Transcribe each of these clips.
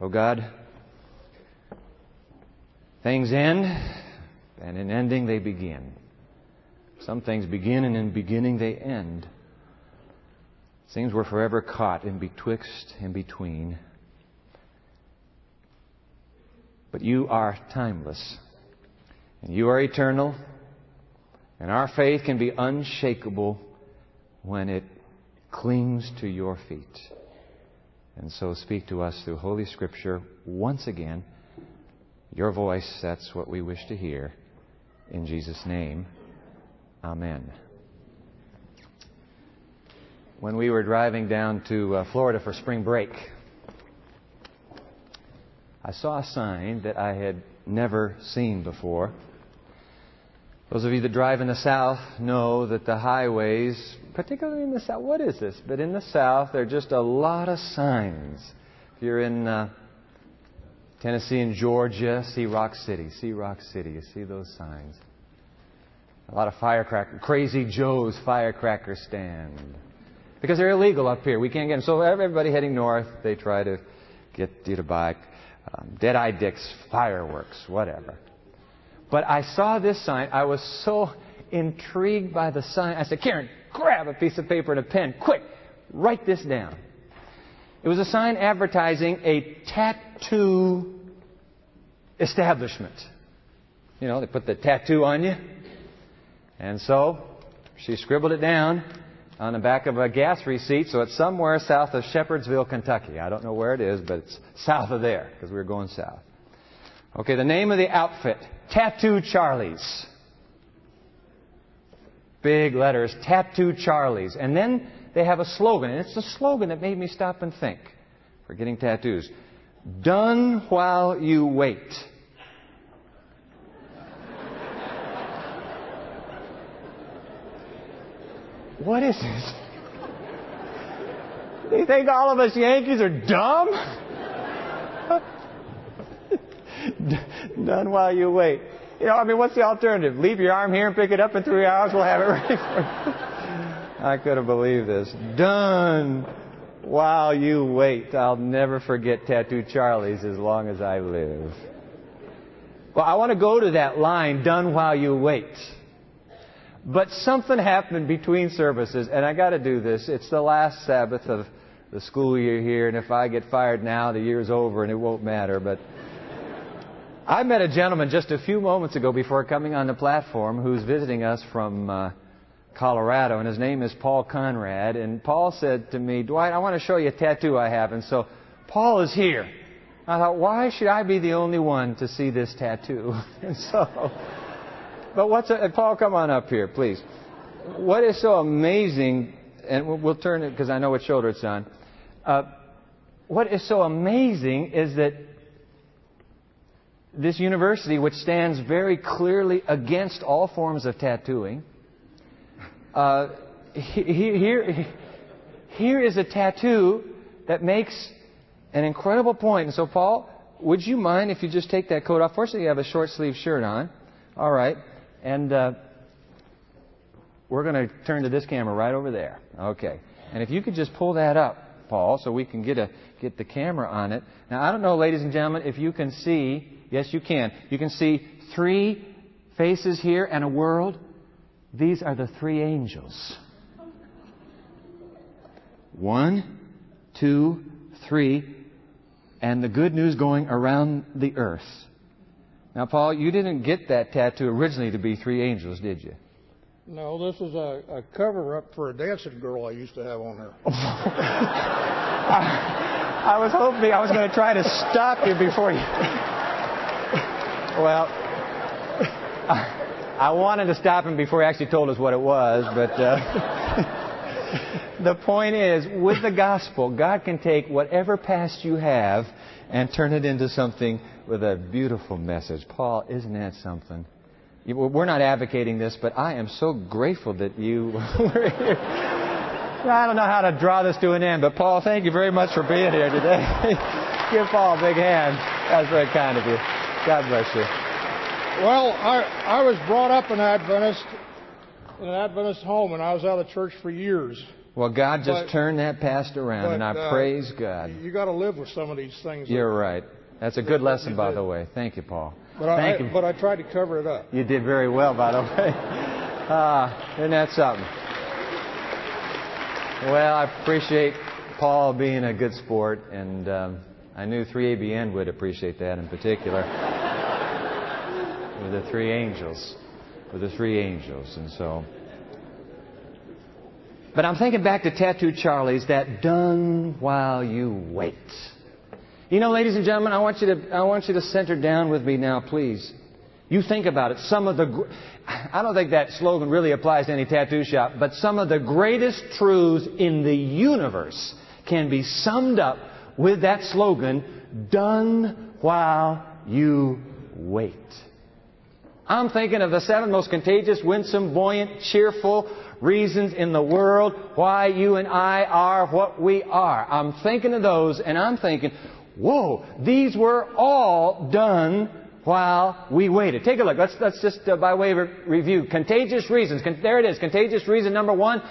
Oh God, things end, and in ending they begin. Some things begin, and in beginning they end. Things we're forever caught in betwixt and between. But you are timeless, and you are eternal, and our faith can be unshakable when it clings to your feet. And so speak to us through Holy Scripture once again. Your voice, that's what we wish to hear. In Jesus' name, Amen. When we were driving down to uh, Florida for spring break, I saw a sign that I had never seen before. Those of you that drive in the South know that the highways, particularly in the South, what is this? But in the South, there are just a lot of signs. If you're in uh, Tennessee and Georgia, see Rock City, see Rock City, you see those signs. A lot of firecracker, Crazy Joe's firecracker stand. Because they're illegal up here. We can't get them. So everybody heading north, they try to get you to buy um, Dead-Eye Dick's fireworks, whatever. But I saw this sign. I was so intrigued by the sign. I said, Karen, grab a piece of paper and a pen. Quick, write this down. It was a sign advertising a tattoo establishment. You know, they put the tattoo on you. And so she scribbled it down on the back of a gas receipt, so it's somewhere south of Shepherdsville, Kentucky. I don't know where it is, but it's south of there because we were going south. Okay, the name of the outfit Tattoo Charlie's. Big letters, Tattoo Charlie's. And then they have a slogan, and it's the slogan that made me stop and think for getting tattoos. Done while you wait. What is this? You think all of us Yankees are dumb? Done while you wait. You know, I mean, what's the alternative? Leave your arm here and pick it up in three hours. We'll have it ready for you. I couldn't believe this. Done while you wait. I'll never forget Tattoo Charlie's as long as I live. Well, I want to go to that line, done while you wait. But something happened between services, and I got to do this. It's the last Sabbath of the school year here, and if I get fired now, the year's over and it won't matter. But I met a gentleman just a few moments ago before coming on the platform who's visiting us from uh, Colorado, and his name is Paul Conrad. And Paul said to me, Dwight, I want to show you a tattoo I have. And so Paul is here. I thought, why should I be the only one to see this tattoo? and so. But what's a, Paul? Come on up here, please. What is so amazing, and we'll turn it because I know what shoulder it's on. Uh, what is so amazing is that this university, which stands very clearly against all forms of tattooing, uh, here, here is a tattoo that makes an incredible point. And so, Paul, would you mind if you just take that coat off? Fortunately, you have a short sleeve shirt on. All right. And uh, we're going to turn to this camera right over there. Okay. And if you could just pull that up, Paul, so we can get a get the camera on it. Now, I don't know, ladies and gentlemen, if you can see. Yes, you can. You can see three faces here and a world. These are the three angels. One, two, three, and the good news going around the earth. Now, Paul, you didn't get that tattoo originally to be three angels, did you? No, this is a, a cover up for a dancing girl I used to have on her. I, I was hoping I was going to try to stop you before you. Well, I, wanted to stop him before he actually told us what it was, but uh, the point is, with the gospel, God can take whatever past you have and turn it into something with a beautiful message. Paul, isn't that something? We're not advocating this, but I am so grateful that you were here. I don't know how to draw this to an end, but Paul, thank you very much for being here today. Give Paul a big hand. That's very kind of you. God bless you. Well, I, I was brought up an Adventist in an Adventist home, and I was out of church for years. Well, God just But- turned that past around, but, and I uh, praise God. You got to live with some of these things. You're right. That's a good lesson, by did. the way. Thank you, Paul. But I, Thank I- you. but I tried to cover it up. You did very well, by the way. Ah, isn't that something? Well, I appreciate Paul being a good sport, and um, I knew 3ABN would appreciate that in particular. with the three angels. With the three angels. And so. But I'm thinking back to Tattoo Charlie's that done while you wait. You know, ladies and gentlemen, I want you to, I want you to center down with me now, please. You think about it. Some of the, I don't think that slogan really applies to any tattoo shop, but some of the greatest truths in the universe can be summed up with that slogan, done while you wait. I'm thinking of the seven most contagious, winsome, buoyant, cheerful reasons in the world why you and I are what we are. I'm thinking of those and I'm thinking, whoa, these were all done while we waited. Take a look. Let's, let's just, uh, by way of re- review, contagious reasons. Con- there it is. Contagious reason number one,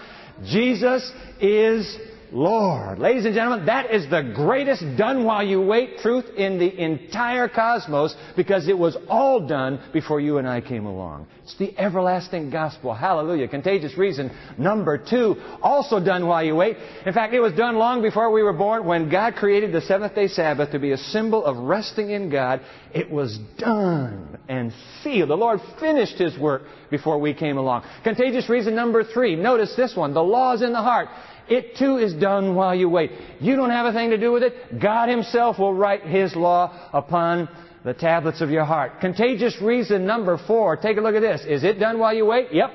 Jesus is Lord. Ladies and gentlemen, that is the greatest done while you wait truth in the entire cosmos because it was all done before you and I came along. It's the everlasting gospel. Hallelujah. Contagious reason number two, also done while you wait. In fact, it was done long before we were born when God created the seventh day Sabbath to be a symbol of resting in God. It was done and sealed. The Lord finished His work before we came along. Contagious reason number three, notice this one, the law is in the heart. It too is done while you wait. You don't have a thing to do with it. God Himself will write His law upon the tablets of your heart. Contagious reason number four. Take a look at this. Is it done while you wait? Yep.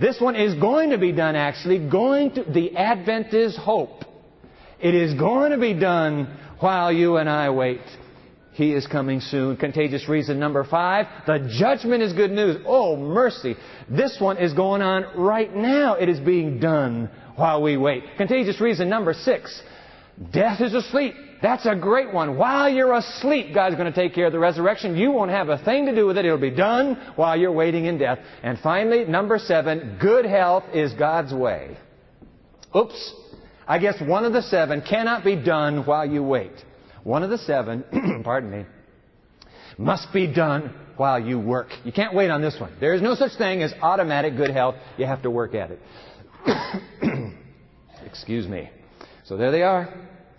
This one is going to be done actually. Going to, the Advent is hope. It is going to be done while you and I wait. He is coming soon. Contagious reason number five. The judgment is good news. Oh, mercy. This one is going on right now. It is being done while we wait. Contagious reason number six. Death is asleep. That's a great one. While you're asleep, God's going to take care of the resurrection. You won't have a thing to do with it. It'll be done while you're waiting in death. And finally, number seven, good health is God's way. Oops. I guess one of the seven cannot be done while you wait. One of the seven, pardon me, must be done while you work. You can't wait on this one. There is no such thing as automatic good health. You have to work at it. Excuse me. So there they are.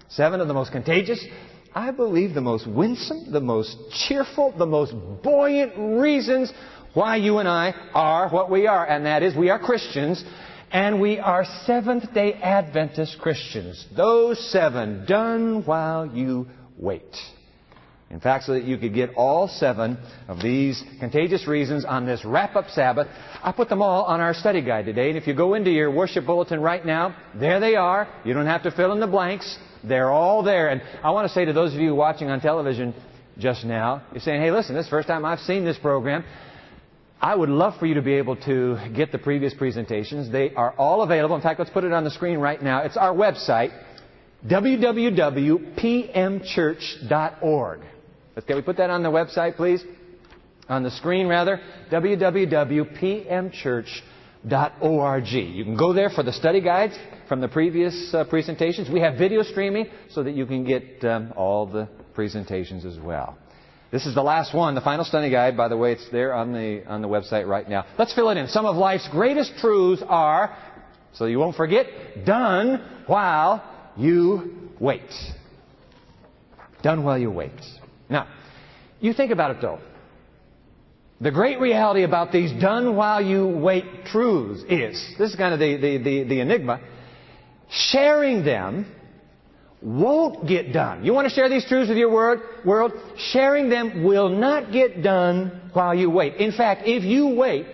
Seven of the most contagious, I believe the most winsome, the most cheerful, the most buoyant reasons why you and I are what we are. And that is we are Christians and we are Seventh day Adventist Christians. Those seven done while you wait. In fact, so that you could get all seven of these contagious reasons on this wrap up Sabbath, I put them all on our study guide today. And if you go into your worship bulletin right now, there they are. You don't have to fill in the blanks. They're all there. And I want to say to those of you watching on television just now, you're saying, hey, listen, this is the first time I've seen this program. I would love for you to be able to get the previous presentations. They are all available. In fact, let's put it on the screen right now. It's our website, www.pmchurch.org. Can we put that on the website, please? On the screen, rather. www.pmchurch.org. You can go there for the study guides from the previous uh, presentations. We have video streaming so that you can get um, all the presentations as well. This is the last one, the final study guide. By the way, it's there on the on the website right now. Let's fill it in. Some of life's greatest truths are, so you won't forget, done while you wait. Done while you wait. Now, you think about it though. The great reality about these done while you wait truths is this is kind of the, the, the, the enigma. Sharing them won't get done. You want to share these truths with your word, world? Sharing them will not get done while you wait. In fact, if you wait,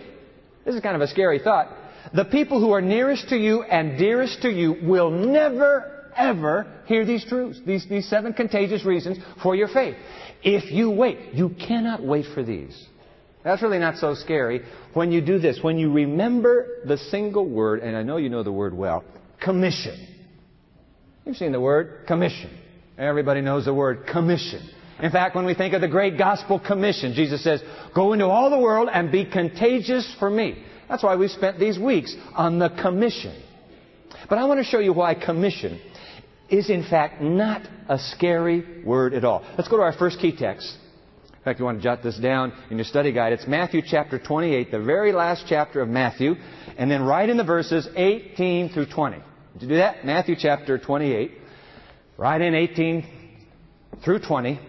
this is kind of a scary thought, the people who are nearest to you and dearest to you will never, ever hear these truths, these, these seven contagious reasons for your faith. If you wait, you cannot wait for these. That's really not so scary when you do this. When you remember the single word, and I know you know the word well, commission. You've seen the word commission. Everybody knows the word commission. In fact, when we think of the great gospel commission, Jesus says, Go into all the world and be contagious for me. That's why we spent these weeks on the commission. But I want to show you why commission is in fact not a scary word at all. Let's go to our first key text. In fact, you want to jot this down in your study guide. It's Matthew chapter 28, the very last chapter of Matthew, and then right in the verses 18 through 20. Did you do that? Matthew chapter 28, right in 18 through 20.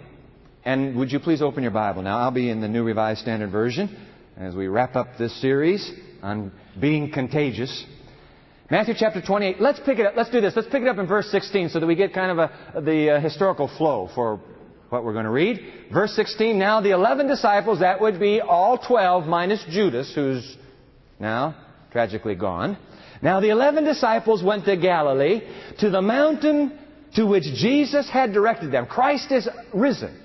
And would you please open your Bible now? I'll be in the New Revised Standard Version as we wrap up this series on being contagious. Matthew chapter 28. Let's pick it up. Let's do this. Let's pick it up in verse 16 so that we get kind of a, the uh, historical flow for what we're going to read. Verse 16. Now the eleven disciples, that would be all twelve minus Judas, who's now tragically gone. Now the eleven disciples went to Galilee, to the mountain to which Jesus had directed them. Christ is risen.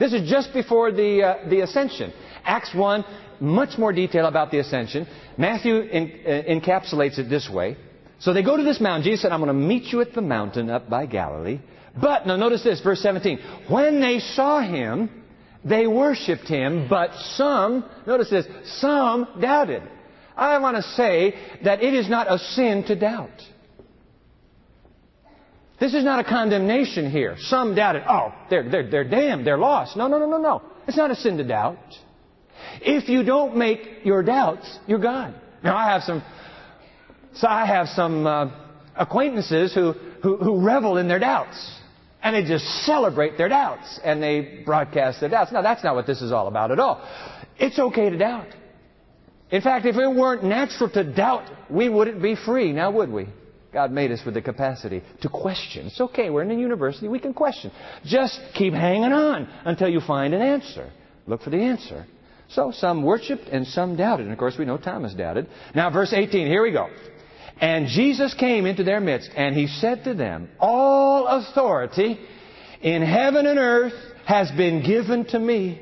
This is just before the, uh, the ascension. Acts 1, much more detail about the ascension. Matthew in, uh, encapsulates it this way. So they go to this mountain. Jesus said, I'm going to meet you at the mountain up by Galilee. But, now notice this, verse 17. When they saw him, they worshiped him, but some, notice this, some doubted. I want to say that it is not a sin to doubt. This is not a condemnation here. Some doubted, oh, they're, they're, they're damned, they're lost. No, no, no, no, no. It's not a sin to doubt. If you don't make your doubts, your God. Now, I have some, so I have some uh, acquaintances who, who, who revel in their doubts. And they just celebrate their doubts. And they broadcast their doubts. Now, that's not what this is all about at all. It's okay to doubt. In fact, if it weren't natural to doubt, we wouldn't be free, now would we? God made us with the capacity to question. It's okay. We're in a university. We can question. Just keep hanging on until you find an answer. Look for the answer. So some worshiped and some doubted. And of course, we know Thomas doubted. Now, verse 18. Here we go. And Jesus came into their midst, and he said to them, All authority in heaven and earth has been given to me.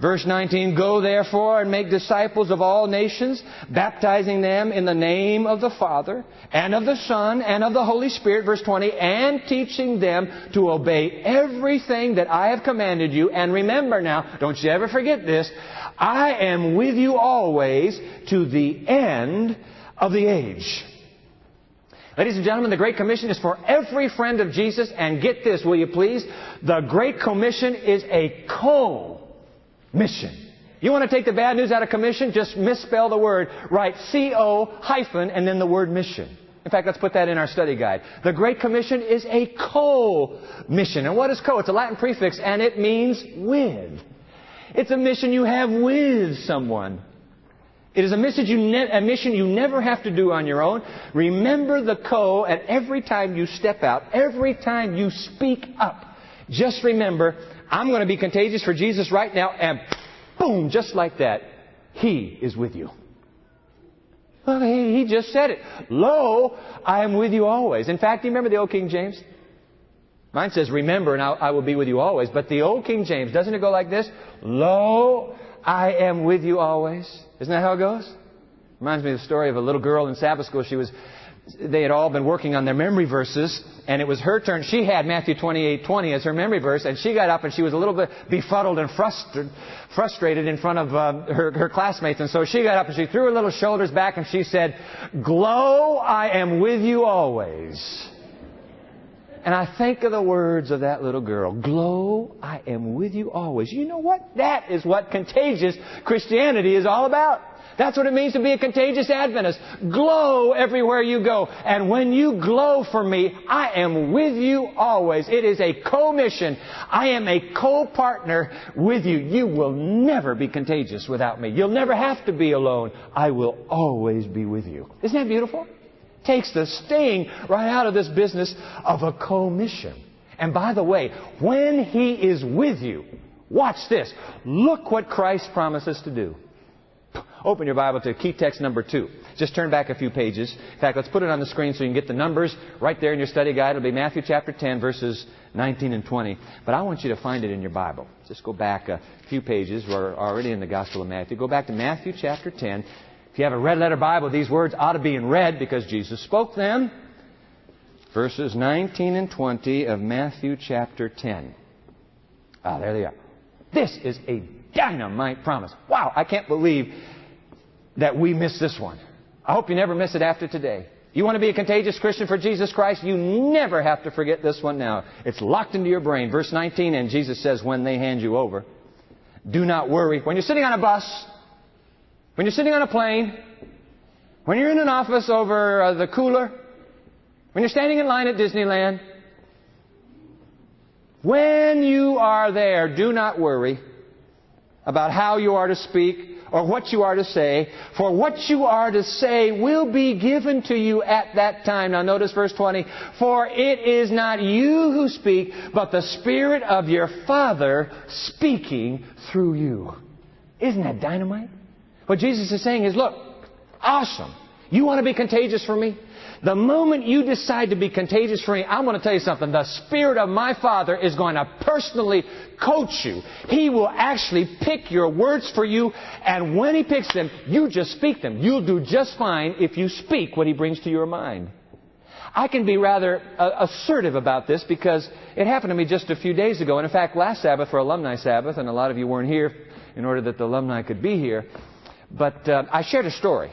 Verse 19, Go therefore and make disciples of all nations, baptizing them in the name of the Father, and of the Son, and of the Holy Spirit. Verse 20, and teaching them to obey everything that I have commanded you. And remember now, don't you ever forget this, I am with you always to the end of the age. Ladies and gentlemen, the Great Commission is for every friend of Jesus, and get this, will you please? The Great Commission is a co mission. You want to take the bad news out of commission? Just misspell the word. Write C-O hyphen and then the word mission. In fact, let's put that in our study guide. The Great Commission is a co-mission. And what is co? It's a Latin prefix and it means with. It's a mission you have with someone. It is a mission, you ne- a mission you never have to do on your own. Remember the co at every time you step out, every time you speak up. Just remember, I'm going to be contagious for Jesus right now, and boom, just like that, He is with you. Well, he just said it. Lo, I am with you always. In fact, do you remember the old King James? Mine says, remember, and I will be with you always. But the old King James, doesn't it go like this? Lo, I am with you always. Isn't that how it goes? Reminds me of the story of a little girl in Sabbath school. She was they had all been working on their memory verses, and it was her turn. She had Matthew 28, 20 as her memory verse, and she got up and she was a little bit befuddled and frustrated, frustrated in front of uh, her, her classmates. And so she got up and she threw her little shoulders back and she said, Glow, I am with you always. And I think of the words of that little girl. Glow, I am with you always. You know what? That is what contagious Christianity is all about. That's what it means to be a contagious Adventist. Glow everywhere you go. And when you glow for me, I am with you always. It is a co-mission. I am a co-partner with you. You will never be contagious without me. You'll never have to be alone. I will always be with you. Isn't that beautiful? Takes the sting right out of this business of a co-mission. And by the way, when He is with you, watch this. Look what Christ promises to do. Open your Bible to key text number two. Just turn back a few pages. In fact, let's put it on the screen so you can get the numbers right there in your study guide. It'll be Matthew chapter 10, verses 19 and 20. But I want you to find it in your Bible. Just go back a few pages. We're already in the Gospel of Matthew. Go back to Matthew chapter 10. If you have a red letter Bible, these words ought to be in red because Jesus spoke them. Verses 19 and 20 of Matthew chapter 10. Ah, there they are. This is a dynamite promise. Wow, I can't believe that we missed this one. I hope you never miss it after today. You want to be a contagious Christian for Jesus Christ? You never have to forget this one now. It's locked into your brain. Verse 19, and Jesus says, when they hand you over, do not worry. When you're sitting on a bus, when you're sitting on a plane, when you're in an office over uh, the cooler, when you're standing in line at Disneyland, when you are there, do not worry about how you are to speak or what you are to say, for what you are to say will be given to you at that time. Now notice verse 20. For it is not you who speak, but the Spirit of your Father speaking through you. Isn't that dynamite? What Jesus is saying is, look, awesome. You want to be contagious for me? The moment you decide to be contagious for me, I'm going to tell you something. The Spirit of my Father is going to personally coach you. He will actually pick your words for you, and when He picks them, you just speak them. You'll do just fine if you speak what He brings to your mind. I can be rather uh, assertive about this because it happened to me just a few days ago. And in fact, last Sabbath for Alumni Sabbath, and a lot of you weren't here in order that the alumni could be here, but uh, I shared a story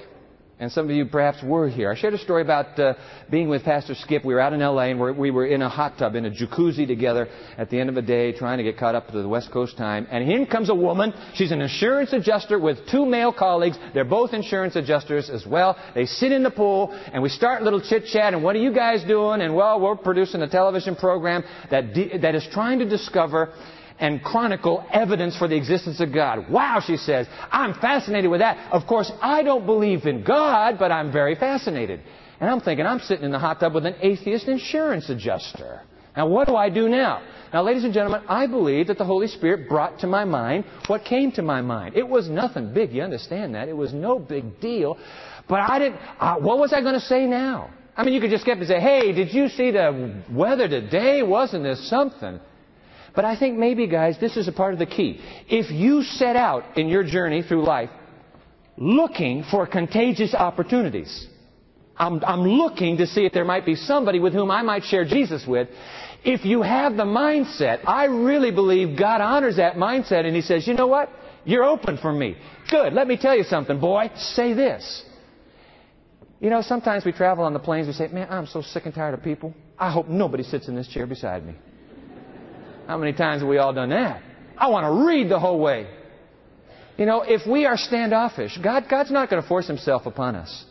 and some of you perhaps were here. I shared a story about uh, being with Pastor Skip. We were out in LA and we're, we were in a hot tub, in a jacuzzi together at the end of a day, trying to get caught up to the West Coast time. And in comes a woman. She's an insurance adjuster with two male colleagues. They're both insurance adjusters as well. They sit in the pool and we start a little chit chat. And what are you guys doing? And well, we're producing a television program that de- that is trying to discover and chronicle evidence for the existence of God. Wow, she says, I'm fascinated with that. Of course, I don't believe in God, but I'm very fascinated. And I'm thinking, I'm sitting in the hot tub with an atheist insurance adjuster. Now, what do I do now? Now, ladies and gentlemen, I believe that the Holy Spirit brought to my mind what came to my mind. It was nothing big, you understand that. It was no big deal. But I didn't, uh, what was I going to say now? I mean, you could just get and say, hey, did you see the weather today? Wasn't this something? But I think maybe, guys, this is a part of the key. If you set out in your journey through life looking for contagious opportunities, I'm, I'm looking to see if there might be somebody with whom I might share Jesus with. If you have the mindset, I really believe God honors that mindset and He says, you know what? You're open for me. Good. Let me tell you something, boy. Say this. You know, sometimes we travel on the planes, we say, man, I'm so sick and tired of people. I hope nobody sits in this chair beside me. How many times have we all done that? I want to read the whole way. You know, if we are standoffish, God, God's not going to force Himself upon us.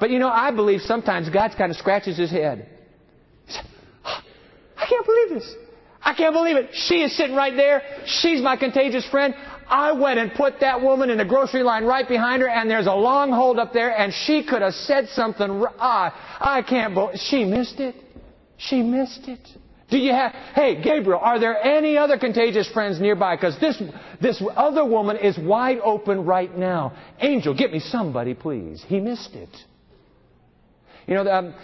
But you know, I believe sometimes God kind of scratches His head. He said, I can't believe this. I can't believe it. She is sitting right there. She's my contagious friend. I went and put that woman in the grocery line right behind her, and there's a long hold up there, and she could have said something. I, ah, I can't believe. She missed it. She missed it. Do you have, hey, Gabriel, are there any other contagious friends nearby? Because this, this other woman is wide open right now. Angel, get me somebody, please. He missed it. You know, um,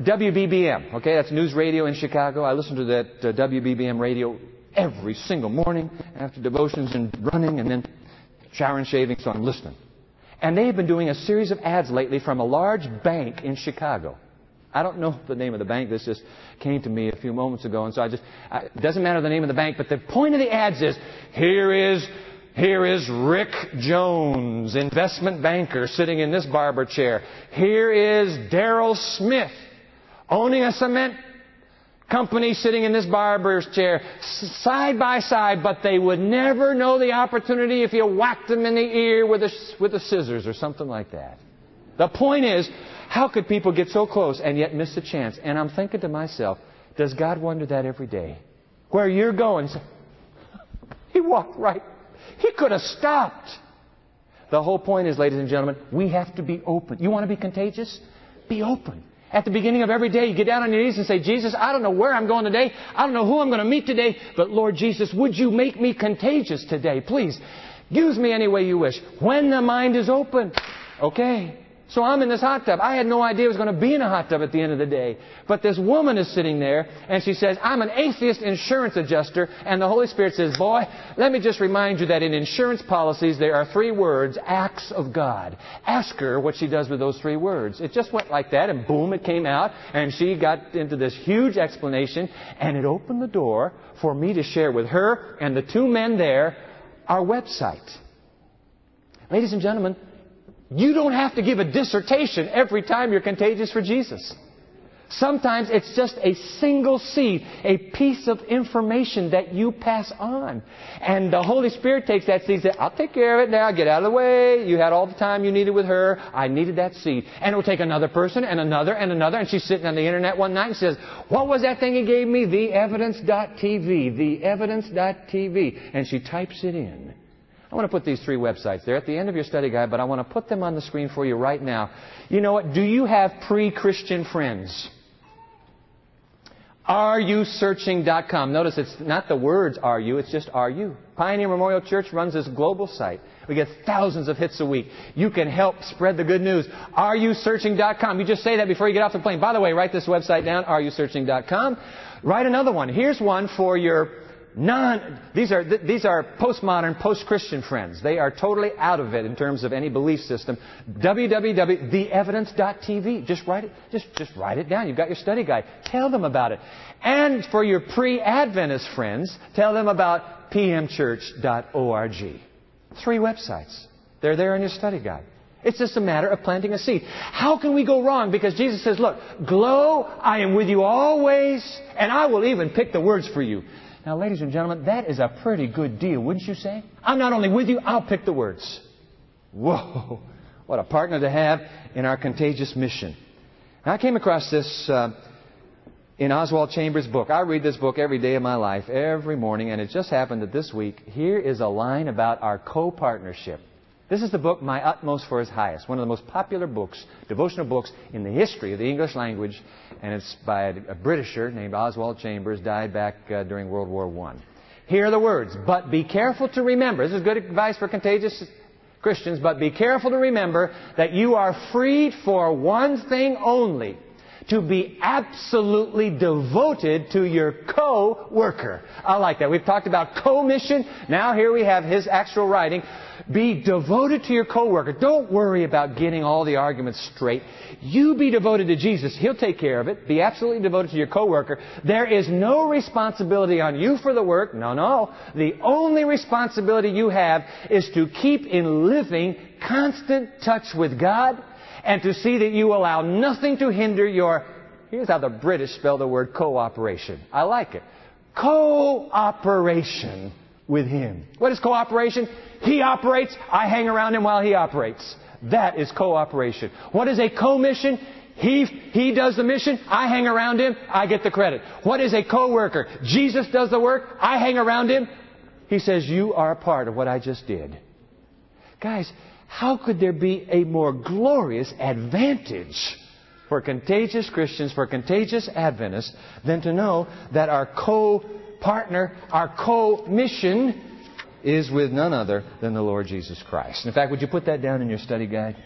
WBBM, okay, that's news radio in Chicago. I listen to that uh, WBBM radio every single morning after devotions and running and then shower and shaving, so I'm listening. And they have been doing a series of ads lately from a large bank in Chicago. I don't know the name of the bank. This just came to me a few moments ago, and so I just it doesn't matter the name of the bank, but the point of the ads is here is here is Rick Jones, investment banker, sitting in this barber chair. Here is Daryl Smith, owning a cement company, sitting in this barber's chair, side by side, but they would never know the opportunity if you whacked them in the ear with a, with a scissors or something like that. The point is, how could people get so close and yet miss the chance? And I'm thinking to myself, does God wonder that every day? Where you're going, he walked right. He could have stopped. The whole point is, ladies and gentlemen, we have to be open. You want to be contagious? Be open. At the beginning of every day, you get down on your knees and say, Jesus, I don't know where I'm going today. I don't know who I'm going to meet today. But Lord Jesus, would you make me contagious today? Please, use me any way you wish. When the mind is open, okay. So I'm in this hot tub. I had no idea I was going to be in a hot tub at the end of the day. But this woman is sitting there and she says, I'm an atheist insurance adjuster. And the Holy Spirit says, boy, let me just remind you that in insurance policies there are three words, acts of God. Ask her what she does with those three words. It just went like that and boom, it came out and she got into this huge explanation and it opened the door for me to share with her and the two men there our website. Ladies and gentlemen, You don't have to give a dissertation every time you're contagious for Jesus. Sometimes it's just a single seed, a piece of information that you pass on. And the Holy Spirit takes that seed and says, I'll take care of it now, get out of the way. You had all the time you needed with her. I needed that seed. And it will take another person and another and another. And she's sitting on the internet one night and says, What was that thing he gave me? The evidence.tv. The. And she types it in. I want to put these three websites there at the end of your study guide, but I want to put them on the screen for you right now. You know what? Do you have pre-Christian friends? AreYouSearching.com. Notice it's not the words are you, it's just are you. Pioneer Memorial Church runs this global site. We get thousands of hits a week. You can help spread the good news. AreYouSearching.com. You just say that before you get off the plane. By the way, write this website down, AreYouSearching.com. Write another one. Here's one for your non, these are, these are postmodern, post-Christian friends. They are totally out of it in terms of any belief system. www.theevidence.tv. Just write it, just, just write it down. You've got your study guide. Tell them about it. And for your pre-Adventist friends, tell them about pmchurch.org. Three websites. They're there in your study guide. It's just a matter of planting a seed. How can we go wrong? Because Jesus says, look, glow, I am with you always, and I will even pick the words for you. Now, ladies and gentlemen, that is a pretty good deal, wouldn't you say? I'm not only with you, I'll pick the words. Whoa, what a partner to have in our contagious mission. Now, I came across this uh, in Oswald Chambers' book. I read this book every day of my life, every morning, and it just happened that this week, here is a line about our co partnership. This is the book, My Utmost for His Highest, one of the most popular books, devotional books in the history of the English language, and it's by a Britisher named Oswald Chambers, died back uh, during World War I. Here are the words, but be careful to remember, this is good advice for contagious Christians, but be careful to remember that you are freed for one thing only to be absolutely devoted to your co-worker. I like that. We've talked about co-mission. Now here we have his actual writing. Be devoted to your coworker. Don't worry about getting all the arguments straight. You be devoted to Jesus. He'll take care of it. Be absolutely devoted to your coworker. There is no responsibility on you for the work. No, no. The only responsibility you have is to keep in living constant touch with God and to see that you allow nothing to hinder your, here's how the British spell the word cooperation. I like it. Cooperation with Him. What is cooperation? He operates, I hang around Him while He operates. That is cooperation. What is a commission? He, he does the mission, I hang around him, I get the credit. What is a co-worker? Jesus does the work, I hang around him. He says, you are a part of what I just did. Guys, how could there be a more glorious advantage for contagious Christians, for contagious Adventists, than to know that our co-partner, our co-mission is with none other than the Lord Jesus Christ. In fact, would you put that down in your study guide?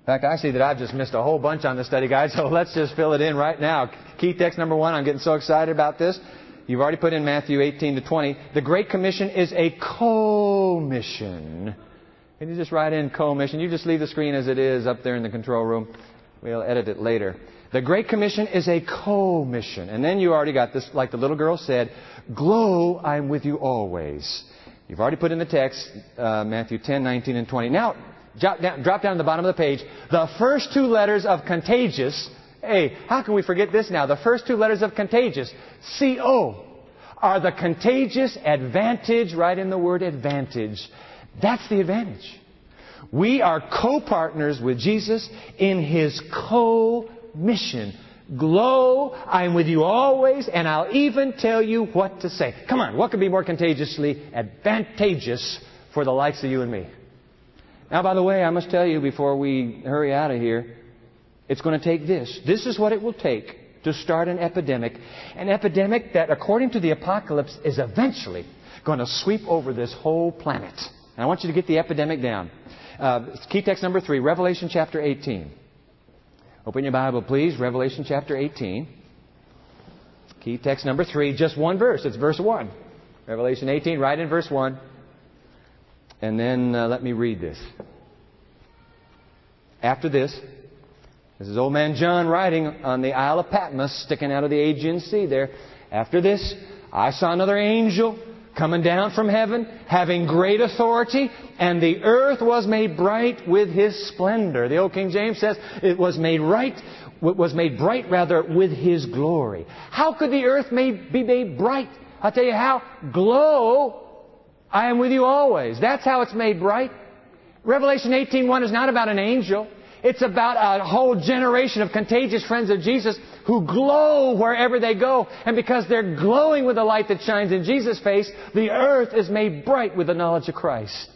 In fact, I see that I've just missed a whole bunch on the study guide, so let's just fill it in right now. Key text number one, I'm getting so excited about this. You've already put in Matthew 18 to 20. The Great Commission is a co-mission. Can you just write in co-mission? You just leave the screen as it is up there in the control room. We'll edit it later. The Great Commission is a co-mission. And then you already got this, like the little girl said, glow, I'm with you always. You've already put in the text, uh, Matthew 10, 19, and 20. Now, drop down, drop down to the bottom of the page. The first two letters of contagious Hey, how can we forget this now? The first two letters of contagious, C-O, are the contagious advantage, right in the word advantage. That's the advantage. We are co-partners with Jesus in His co-mission. Glow, I'm with you always, and I'll even tell you what to say. Come on, what could be more contagiously advantageous for the likes of you and me? Now, by the way, I must tell you before we hurry out of here, it's going to take this. This is what it will take to start an epidemic. An epidemic that, according to the apocalypse, is eventually going to sweep over this whole planet. And I want you to get the epidemic down. Uh, key text number three, Revelation chapter 18. Open your Bible, please. Revelation chapter 18. Key text number three, just one verse. It's verse 1. Revelation 18, right in verse 1. And then uh, let me read this. After this, this is old man John writing on the Isle of Patmos, sticking out of the Aegean Sea there. After this, I saw another angel coming down from heaven, having great authority, and the earth was made bright with his splendor. The old King James says it was made right, was made bright rather with his glory. How could the earth made, be made bright? I'll tell you how. Glow, I am with you always. That's how it's made bright. Revelation 18.1 is not about an angel. It's about a whole generation of contagious friends of Jesus who glow wherever they go. And because they're glowing with the light that shines in Jesus' face, the earth is made bright with the knowledge of Christ.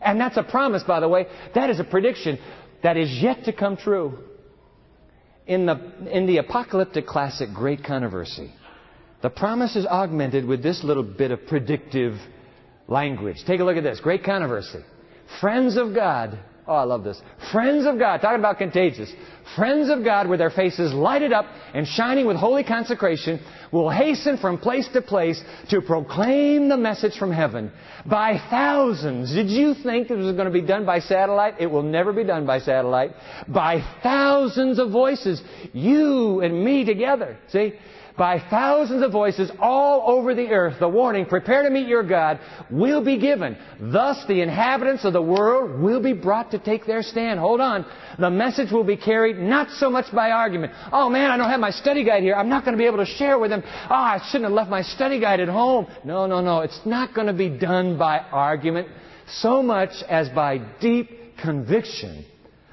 And that's a promise, by the way. That is a prediction that is yet to come true. In the, in the apocalyptic classic Great Controversy, the promise is augmented with this little bit of predictive language. Take a look at this. Great Controversy. Friends of God Oh, I love this. Friends of God, talking about contagious. Friends of God with their faces lighted up and shining with holy consecration will hasten from place to place to proclaim the message from heaven by thousands. Did you think it was going to be done by satellite? It will never be done by satellite. By thousands of voices. You and me together. See? By thousands of voices all over the earth, the warning, prepare to meet your God, will be given. Thus the inhabitants of the world will be brought to take their stand. Hold on. The message will be carried not so much by argument. Oh man, I don't have my study guide here. I'm not going to be able to share with them. Oh, I shouldn't have left my study guide at home. No, no, no. It's not going to be done by argument so much as by deep conviction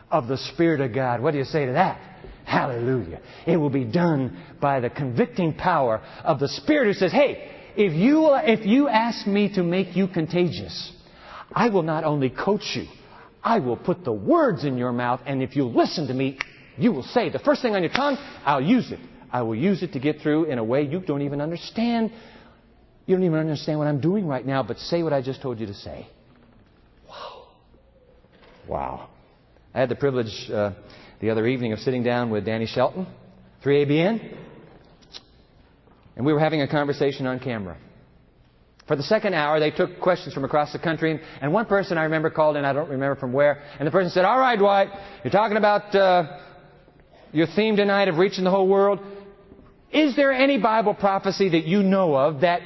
of the Spirit of God. What do you say to that? Hallelujah. It will be done by the convicting power of the Spirit who says, hey, if you, if you ask me to make you contagious, I will not only coach you, I will put the words in your mouth, and if you listen to me, you will say the first thing on your tongue, I'll use it. I will use it to get through in a way you don't even understand. You don't even understand what I'm doing right now, but say what I just told you to say. Wow. Wow. I had the privilege uh, the other evening of sitting down with Danny Shelton, 3ABN, and we were having a conversation on camera. For the second hour, they took questions from across the country, and one person I remember called in, I don't remember from where, and the person said, All right, Dwight, you're talking about uh, your theme tonight of reaching the whole world. Is there any Bible prophecy that you know of that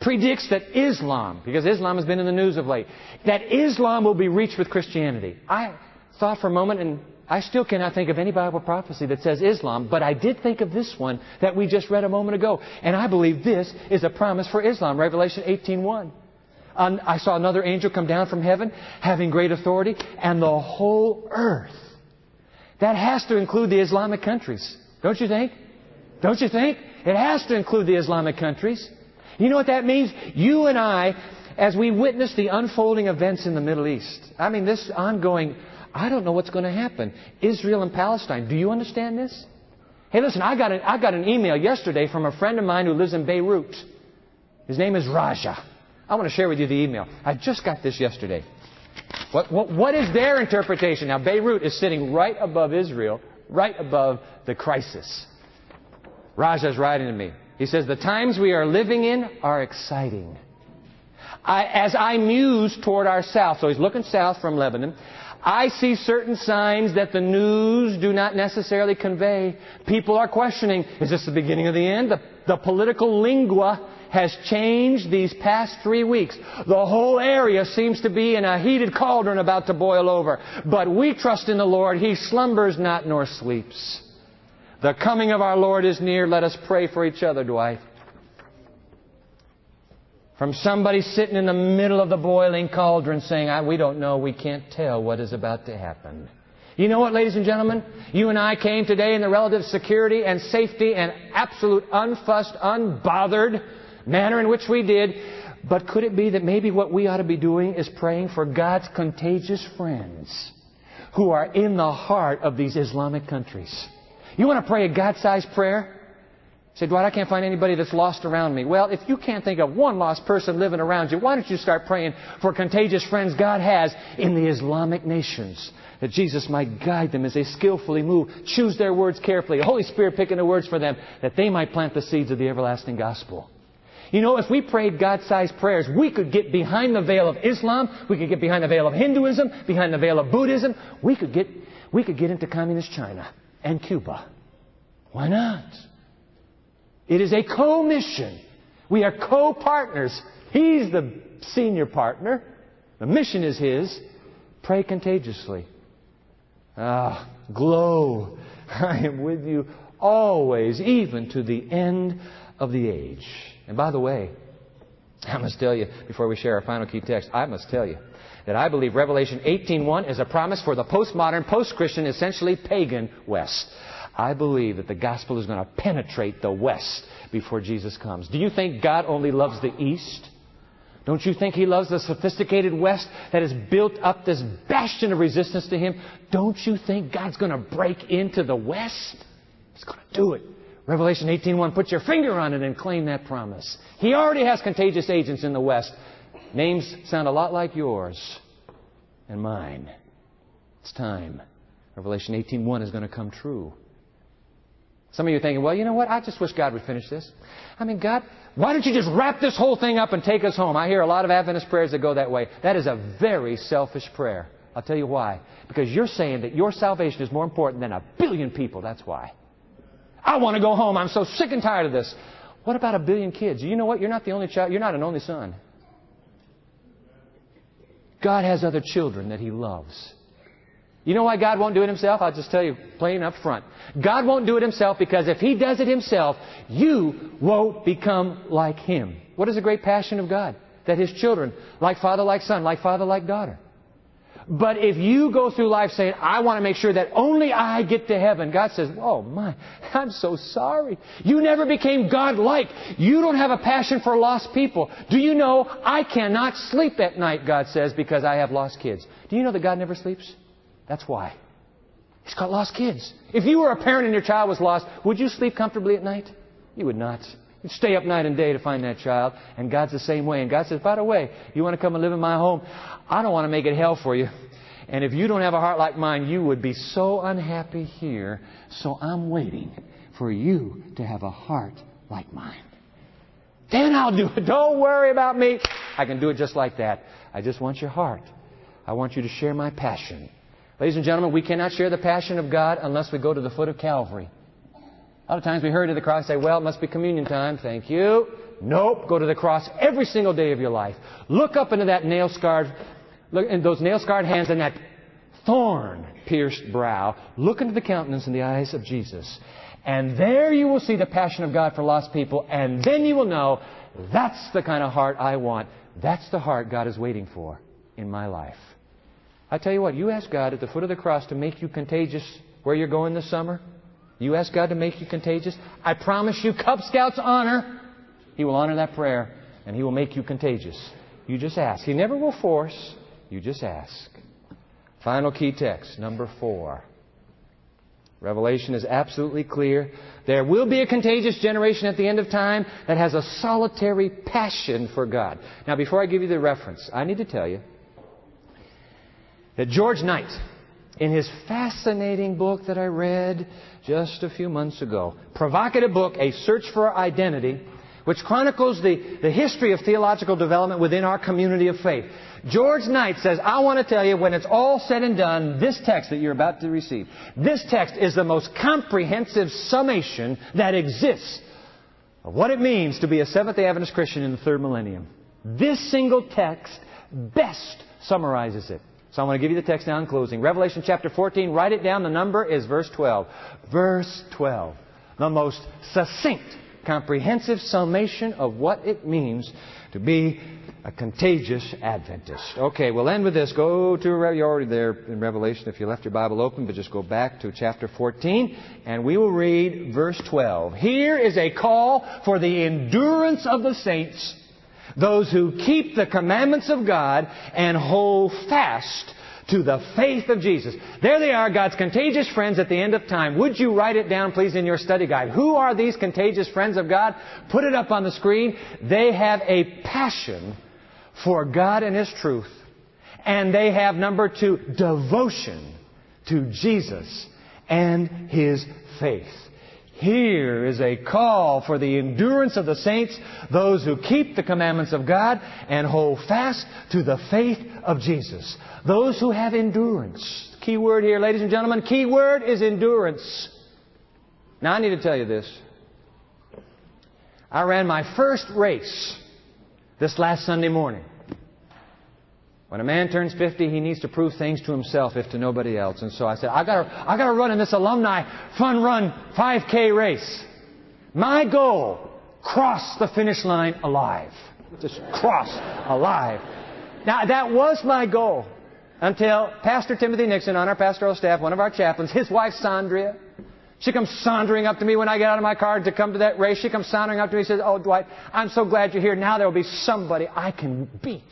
predicts that Islam, because Islam has been in the news of late, that Islam will be reached with Christianity? I thought for a moment and I still cannot think of any Bible prophecy that says Islam, but I did think of this one that we just read a moment ago. And I believe this is a promise for Islam, Revelation 18.1. Um, I saw another angel come down from heaven, having great authority, and the whole earth. That has to include the Islamic countries. Don't you think? Don't you think? It has to include the Islamic countries. You know what that means? You and I, as we witness the unfolding events in the Middle East, I mean, this ongoing I don't know what's going to happen. Israel and Palestine. Do you understand this? Hey, listen, I got, an, I got an email yesterday from a friend of mine who lives in Beirut. His name is Raja. I want to share with you the email. I just got this yesterday. What, what, what is their interpretation? Now, Beirut is sitting right above Israel, right above the crisis. Raja's writing to me. He says, The times we are living in are exciting. I, as I muse toward our south, so he's looking south from Lebanon, I see certain signs that the news do not necessarily convey. People are questioning, is this the beginning of the end? The, the political lingua has changed these past three weeks. The whole area seems to be in a heated cauldron about to boil over. But we trust in the Lord. He slumbers not nor sleeps. The coming of our Lord is near. Let us pray for each other, Dwight. From somebody sitting in the middle of the boiling cauldron saying, we don't know, we can't tell what is about to happen. You know what, ladies and gentlemen? You and I came today in the relative security and safety and absolute unfussed, unbothered manner in which we did. But could it be that maybe what we ought to be doing is praying for God's contagious friends who are in the heart of these Islamic countries? You want to pray a God-sized prayer? Say, Dwight, I can't find anybody that's lost around me. Well, if you can't think of one lost person living around you, why don't you start praying for contagious friends God has in the Islamic nations? That Jesus might guide them as they skillfully move, choose their words carefully, the Holy Spirit picking the words for them, that they might plant the seeds of the everlasting gospel. You know, if we prayed God-sized prayers, we could get behind the veil of Islam, we could get behind the veil of Hinduism, behind the veil of Buddhism, we could get, we could get into communist China and Cuba. Why not? It is a co-mission. We are co partners. He's the senior partner. The mission is His. Pray contagiously. Ah, glow. I am with you always, even to the end of the age. And by the way, I must tell you, before we share our final key text, I must tell you that I believe Revelation 18.1 is a promise for the postmodern, post-Christian, essentially pagan West. I believe that the gospel is going to penetrate the West before Jesus comes. Do you think God only loves the East? Don't you think He loves the sophisticated West that has built up this bastion of resistance to Him? Don't you think God's going to break into the West? He's going to do it. Revelation 18.1, put your finger on it and claim that promise. He already has contagious agents in the West. Names sound a lot like yours and mine. It's time. Revelation 18.1 is going to come true. Some of you are thinking, well, you know what? I just wish God would finish this. I mean, God, why don't you just wrap this whole thing up and take us home? I hear a lot of Adventist prayers that go that way. That is a very selfish prayer. I'll tell you why. Because you're saying that your salvation is more important than a billion people. That's why. I want to go home. I'm so sick and tired of this. What about a billion kids? You know what? You're not the only child. You're not an only son. God has other children that He loves. You know why God won't do it Himself? I'll just tell you plain up front. God won't do it Himself because if He does it Himself, you won't become like Him. What is the great passion of God? That His children, like father, like son, like father, like daughter. But if you go through life saying, I want to make sure that only I get to heaven, God says, Oh my, I'm so sorry. You never became God-like. You don't have a passion for lost people. Do you know I cannot sleep at night, God says, because I have lost kids. Do you know that God never sleeps? That's why. He's got lost kids. If you were a parent and your child was lost, would you sleep comfortably at night? You would not. You'd stay up night and day to find that child. And God's the same way. And God says, by the way, you want to come and live in my home? I don't want to make it hell for you. And if you don't have a heart like mine, you would be so unhappy here. So I'm waiting for you to have a heart like mine. Then I'll do it. Don't worry about me. I can do it just like that. I just want your heart. I want you to share my passion. Ladies and gentlemen, we cannot share the passion of God unless we go to the foot of Calvary. A lot of times we hurry to the cross and say, well, it must be communion time. Thank you. Nope. Go to the cross every single day of your life. Look up into that nail scarred, look in those nail scarred hands and that thorn pierced brow. Look into the countenance and the eyes of Jesus. And there you will see the passion of God for lost people. And then you will know that's the kind of heart I want. That's the heart God is waiting for in my life. I tell you what, you ask God at the foot of the cross to make you contagious where you're going this summer. You ask God to make you contagious. I promise you, Cub Scouts honor. He will honor that prayer and He will make you contagious. You just ask. He never will force. You just ask. Final key text, number four. Revelation is absolutely clear. There will be a contagious generation at the end of time that has a solitary passion for God. Now, before I give you the reference, I need to tell you that George Knight, in his fascinating book that I read just a few months ago, provocative book, A Search for Identity, which chronicles the, the history of theological development within our community of faith. George Knight says, I want to tell you, when it's all said and done, this text that you're about to receive, this text is the most comprehensive summation that exists of what it means to be a Seventh day Adventist Christian in the third millennium. This single text best summarizes it. So I'm going to give you the text now in closing. Revelation chapter 14, write it down. The number is verse 12. Verse 12. The most succinct, comprehensive summation of what it means to be a contagious Adventist. Okay, we'll end with this. Go to, you're already there in Revelation if you left your Bible open, but just go back to chapter 14 and we will read verse 12. Here is a call for the endurance of the saints those who keep the commandments of God and hold fast to the faith of Jesus. There they are, God's contagious friends at the end of time. Would you write it down, please, in your study guide? Who are these contagious friends of God? Put it up on the screen. They have a passion for God and His truth. And they have, number two, devotion to Jesus and His faith. Here is a call for the endurance of the saints, those who keep the commandments of God and hold fast to the faith of Jesus. Those who have endurance. Key word here, ladies and gentlemen, key word is endurance. Now I need to tell you this. I ran my first race this last Sunday morning. When a man turns 50, he needs to prove things to himself, if to nobody else. And so I said, I gotta, I gotta run in this alumni fun run 5K race. My goal, cross the finish line alive. Just cross alive. Now, that was my goal until Pastor Timothy Nixon on our pastoral staff, one of our chaplains, his wife Sandria, she comes sauntering up to me when I get out of my car to come to that race. She comes sauntering up to me and says, Oh, Dwight, I'm so glad you're here. Now there will be somebody I can beat.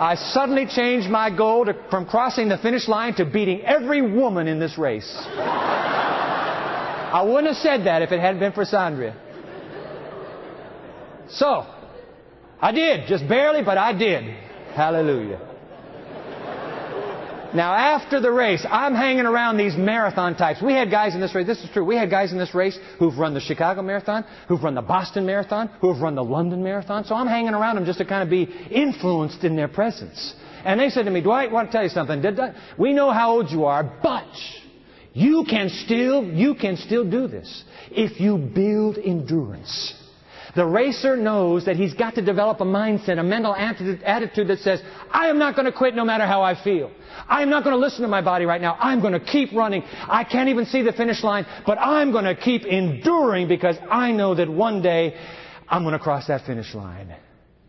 I suddenly changed my goal to, from crossing the finish line to beating every woman in this race. I wouldn't have said that if it hadn't been for Sandria. So, I did, just barely, but I did. Hallelujah. Now, after the race, I'm hanging around these marathon types. We had guys in this race, this is true, we had guys in this race who've run the Chicago Marathon, who've run the Boston Marathon, who've run the London Marathon. So I'm hanging around them just to kind of be influenced in their presence. And they said to me, Dwight, I want to tell you something. Uh, we know how old you are, but you can still, you can still do this if you build endurance. The racer knows that he's got to develop a mindset, a mental attitude that says, I am not going to quit no matter how I feel. I am not going to listen to my body right now. I'm going to keep running. I can't even see the finish line, but I'm going to keep enduring because I know that one day I'm going to cross that finish line.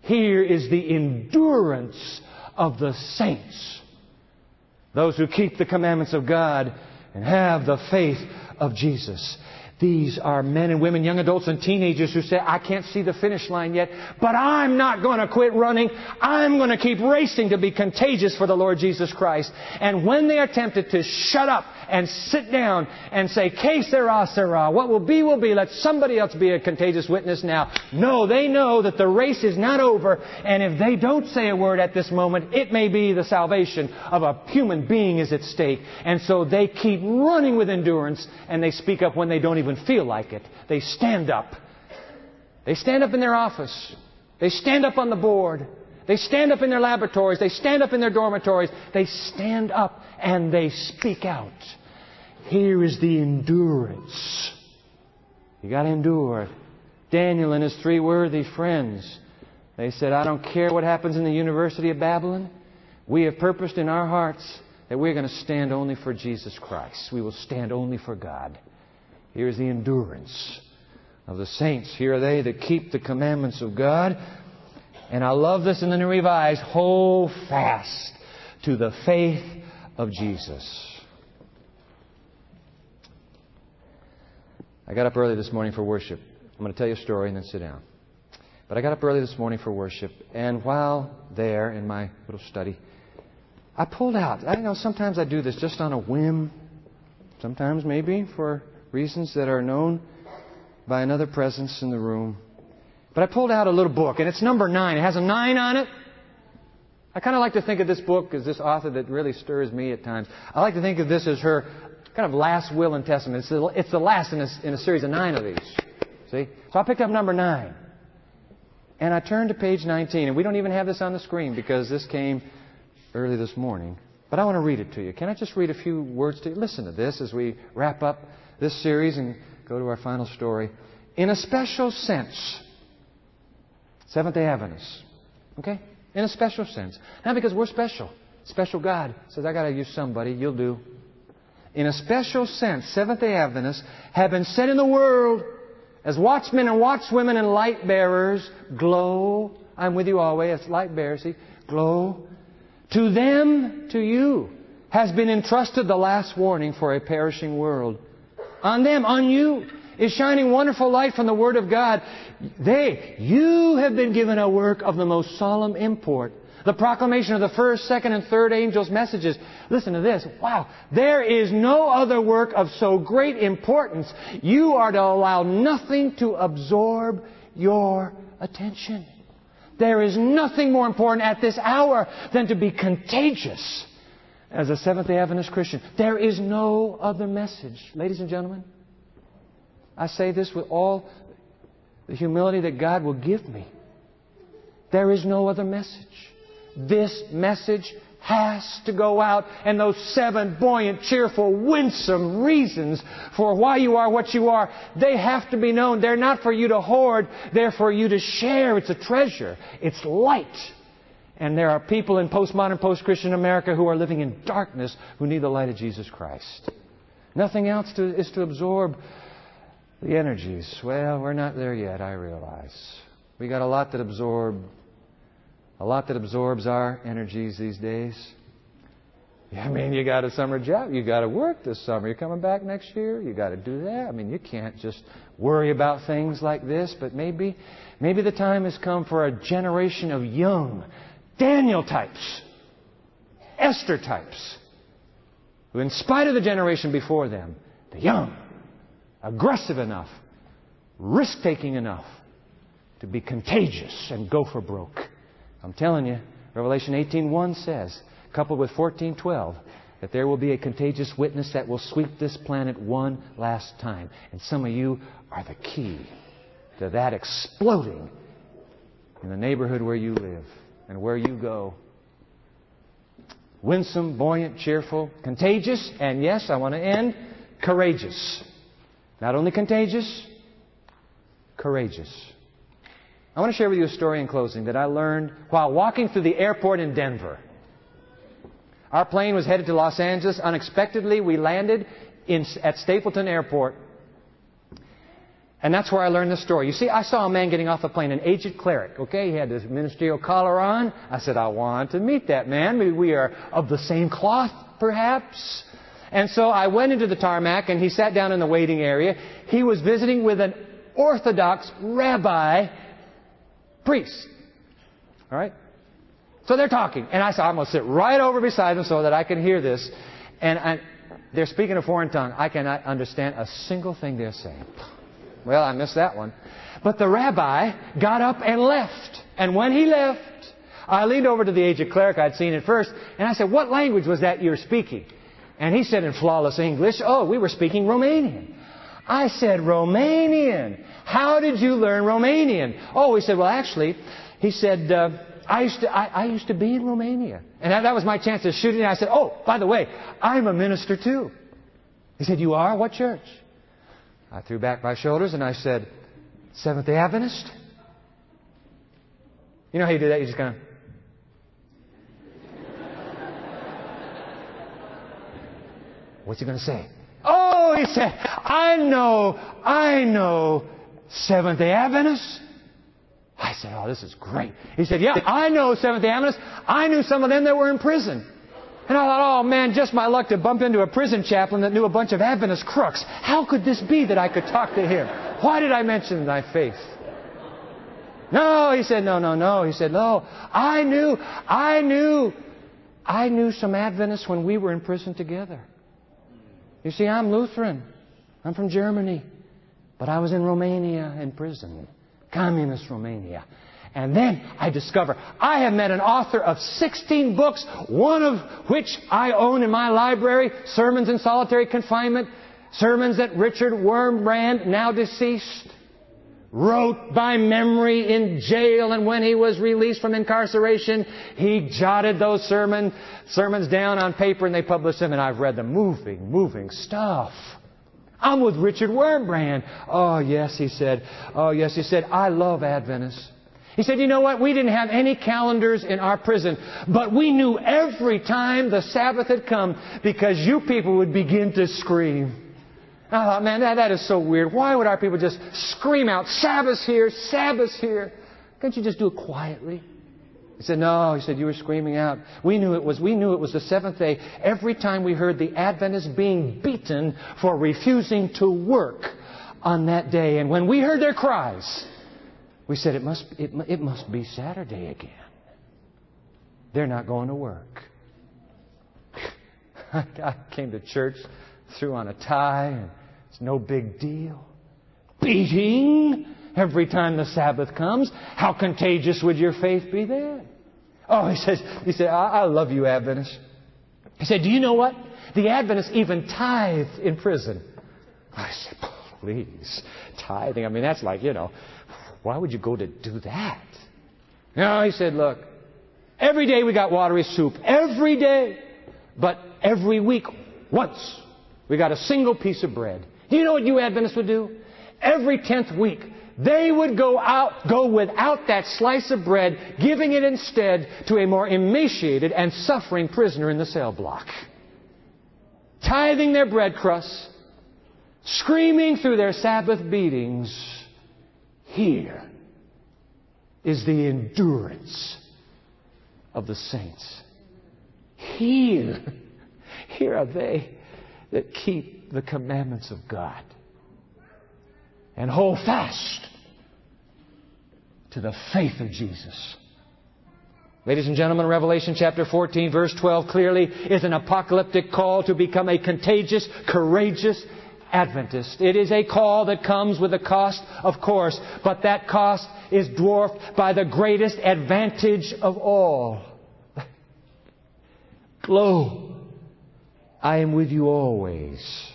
Here is the endurance of the saints. Those who keep the commandments of God and have the faith of Jesus. These are men and women, young adults and teenagers who say, I can't see the finish line yet, but I'm not going to quit running. I'm going to keep racing to be contagious for the Lord Jesus Christ. And when they are tempted to shut up and sit down and say, Que sera, sera, what will be, will be, let somebody else be a contagious witness now. No, they know that the race is not over, and if they don't say a word at this moment, it may be the salvation of a human being is at stake. And so they keep running with endurance, and they speak up when they don't even even feel like it. They stand up. They stand up in their office. They stand up on the board. They stand up in their laboratories. They stand up in their dormitories. They stand up and they speak out. Here is the endurance. You got to endure. Daniel and his three worthy friends, they said, I don't care what happens in the University of Babylon. We have purposed in our hearts that we're going to stand only for Jesus Christ. We will stand only for God. Here's the endurance of the saints. Here are they that keep the commandments of God. And I love this in the New Revised. Hold fast to the faith of Jesus. I got up early this morning for worship. I'm going to tell you a story and then sit down. But I got up early this morning for worship, and while there in my little study, I pulled out. I know sometimes I do this just on a whim, sometimes maybe for reasons that are known by another presence in the room. But I pulled out a little book, and it's number nine. It has a nine on it. I kind of like to think of this book as this author that really stirs me at times. I like to think of this as her kind of last will and testament. It's the, it's the last in a, in a series of nine of these. See? So I picked up number nine. And I turned to page 19, and we don't even have this on the screen because this came early this morning. But I want to read it to you. Can I just read a few words to you? Listen to this as we wrap up this series and go to our final story. In a special sense, Seventh day Adventists. Okay? In a special sense. Not because we're special. Special God says, I got to use somebody. You'll do. In a special sense, Seventh day Adventists have been set in the world as watchmen and watchwomen and light bearers. Glow. I'm with you always. As light bearers. See? Glow. To them, to you, has been entrusted the last warning for a perishing world on them, on you, is shining wonderful light from the Word of God. They, you have been given a work of the most solemn import. The proclamation of the first, second, and third angels' messages. Listen to this. Wow. There is no other work of so great importance. You are to allow nothing to absorb your attention. There is nothing more important at this hour than to be contagious as a Seventh day Adventist Christian. There is no other message. Ladies and gentlemen, I say this with all the humility that God will give me. There is no other message. This message has to go out and those seven buoyant, cheerful, winsome reasons for why you are what you are, they have to be known. They're not for you to hoard, they're for you to share. It's a treasure. It's light. And there are people in postmodern, post-Christian America who are living in darkness who need the light of Jesus Christ. Nothing else to, is to absorb the energies. Well, we're not there yet, I realize. We got a lot that absorb a lot that absorbs our energies these days. I mean, you got a summer job. You got to work this summer. You're coming back next year. You got to do that. I mean, you can't just worry about things like this. But maybe, maybe the time has come for a generation of young Daniel types, Esther types, who, in spite of the generation before them, the young, aggressive enough, risk taking enough to be contagious and go for broke. I'm telling you, Revelation 18:1 says, coupled with 14:12, that there will be a contagious witness that will sweep this planet one last time. And some of you are the key to that exploding in the neighborhood where you live and where you go. Winsome, buoyant, cheerful, contagious, and yes, I want to end, courageous. Not only contagious, courageous. I want to share with you a story in closing that I learned while walking through the airport in Denver. Our plane was headed to Los Angeles. Unexpectedly, we landed in, at Stapleton Airport. And that's where I learned this story. You see, I saw a man getting off the plane, an aged cleric. Okay, he had his ministerial collar on. I said, I want to meet that man. Maybe we are of the same cloth, perhaps. And so I went into the tarmac, and he sat down in the waiting area. He was visiting with an Orthodox rabbi priest. All right? So they're talking. And I said, I'm going to sit right over beside them so that I can hear this. And I, they're speaking a foreign tongue. I cannot understand a single thing they're saying. Well, I missed that one. But the rabbi got up and left. And when he left, I leaned over to the aged cleric I'd seen at first, and I said, What language was that you're speaking? And he said in flawless English, Oh, we were speaking Romanian. I said, Romanian. How did you learn Romanian? Oh, he said, well, actually, he said, uh, I used, to, I, I, used to be in Romania. And that, that was my chance to shoot it. I said, oh, by the way, I'm a minister too. He said, you are? What church? I threw back my shoulders and I said, Seventh day Adventist? You know how you do that? You just kind of. What's he going to say? Oh, he said, I know, I know Seventh day Adventists. I said, Oh, this is great. He said, Yeah, I know Seventh day Adventists. I knew some of them that were in prison. And I thought, oh man, just my luck to bump into a prison chaplain that knew a bunch of Adventist crooks. How could this be that I could talk to him? Why did I mention thy faith? No, he said, no, no, no. He said, no, I knew, I knew, I knew some Adventists when we were in prison together. You see, I'm Lutheran. I'm from Germany. But I was in Romania in prison, communist Romania. And then I discover I have met an author of 16 books, one of which I own in my library, Sermons in Solitary Confinement, sermons that Richard Wurmbrand, now deceased, wrote by memory in jail and when he was released from incarceration, he jotted those sermon, sermons down on paper and they published them and I've read them. Moving, moving stuff. I'm with Richard Wurmbrand. Oh yes, he said. Oh yes, he said, I love Adventists. He said, you know what? We didn't have any calendars in our prison, but we knew every time the Sabbath had come because you people would begin to scream. I thought, man, that, that is so weird. Why would our people just scream out, Sabbath here, Sabbath here? Can't you just do it quietly? He said, no. He said, you were screaming out. We knew it was, we knew it was the seventh day every time we heard the Adventists being beaten for refusing to work on that day. And when we heard their cries, we said, it must, it, it must be Saturday again. They're not going to work. I came to church, threw on a tie, and it's no big deal. Beating every time the Sabbath comes. How contagious would your faith be then? Oh, he says, he said, I, I love you, Adventists. He said, Do you know what? The Adventists even tithe in prison. I said, Please, tithing. I mean, that's like, you know, why would you go to do that? No, he said, Look, Every day we got watery soup. Every day. But every week, once, we got a single piece of bread. Do you know what you Adventists would do? Every tenth week, they would go out, go without that slice of bread, giving it instead to a more emaciated and suffering prisoner in the cell block. Tithing their bread crusts, screaming through their Sabbath beatings, here is the endurance of the saints. Here, here are they that keep the commandments of God and hold fast to the faith of Jesus. Ladies and gentlemen, Revelation chapter 14 verse 12 clearly is an apocalyptic call to become a contagious, courageous Adventist. It is a call that comes with a cost, of course, but that cost is dwarfed by the greatest advantage of all. Lo, I am with you always,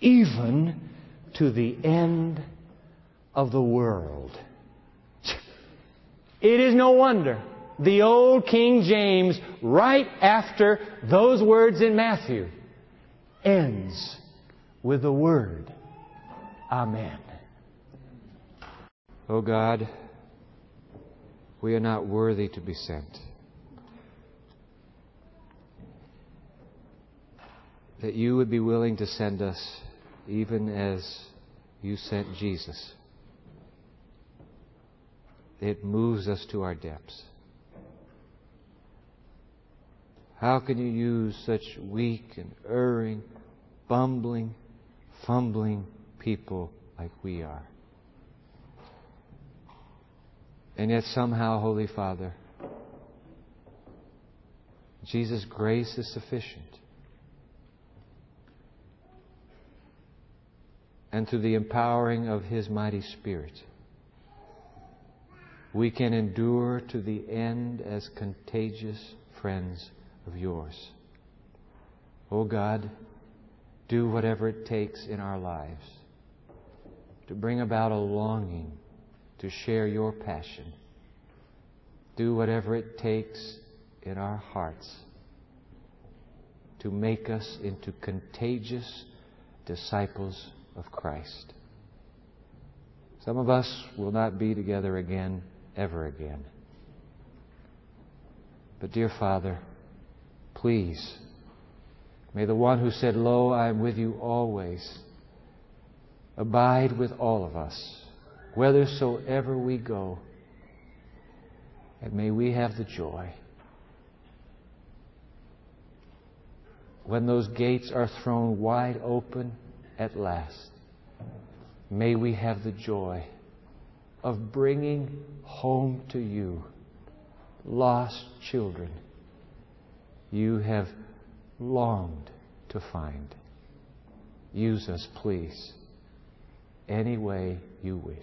even to the end of the world. It is no wonder the old King James, right after those words in Matthew, ends with the word Amen. Oh God, we are not worthy to be sent. That you would be willing to send us even as you sent Jesus. It moves us to our depths. How can you use such weak and erring, bumbling, fumbling people like we are? And yet, somehow, Holy Father, Jesus' grace is sufficient. And through the empowering of His mighty Spirit, we can endure to the end as contagious friends of yours. Oh God, do whatever it takes in our lives to bring about a longing to share your passion. Do whatever it takes in our hearts to make us into contagious disciples of Christ. Some of us will not be together again, ever again. But, dear Father, please, may the one who said, Lo, I am with you always, abide with all of us, whithersoever we go. And may we have the joy. When those gates are thrown wide open, at last. May we have the joy of bringing home to you lost children you have longed to find. Use us, please, any way you wish.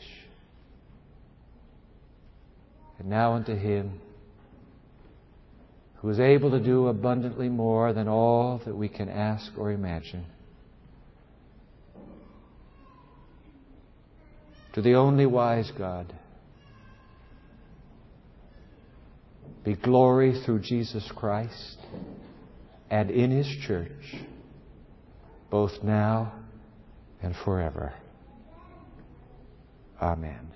And now unto Him who is able to do abundantly more than all that we can ask or imagine to the only wise God. Be glory through Jesus Christ and in His church, both now and forever. Amen.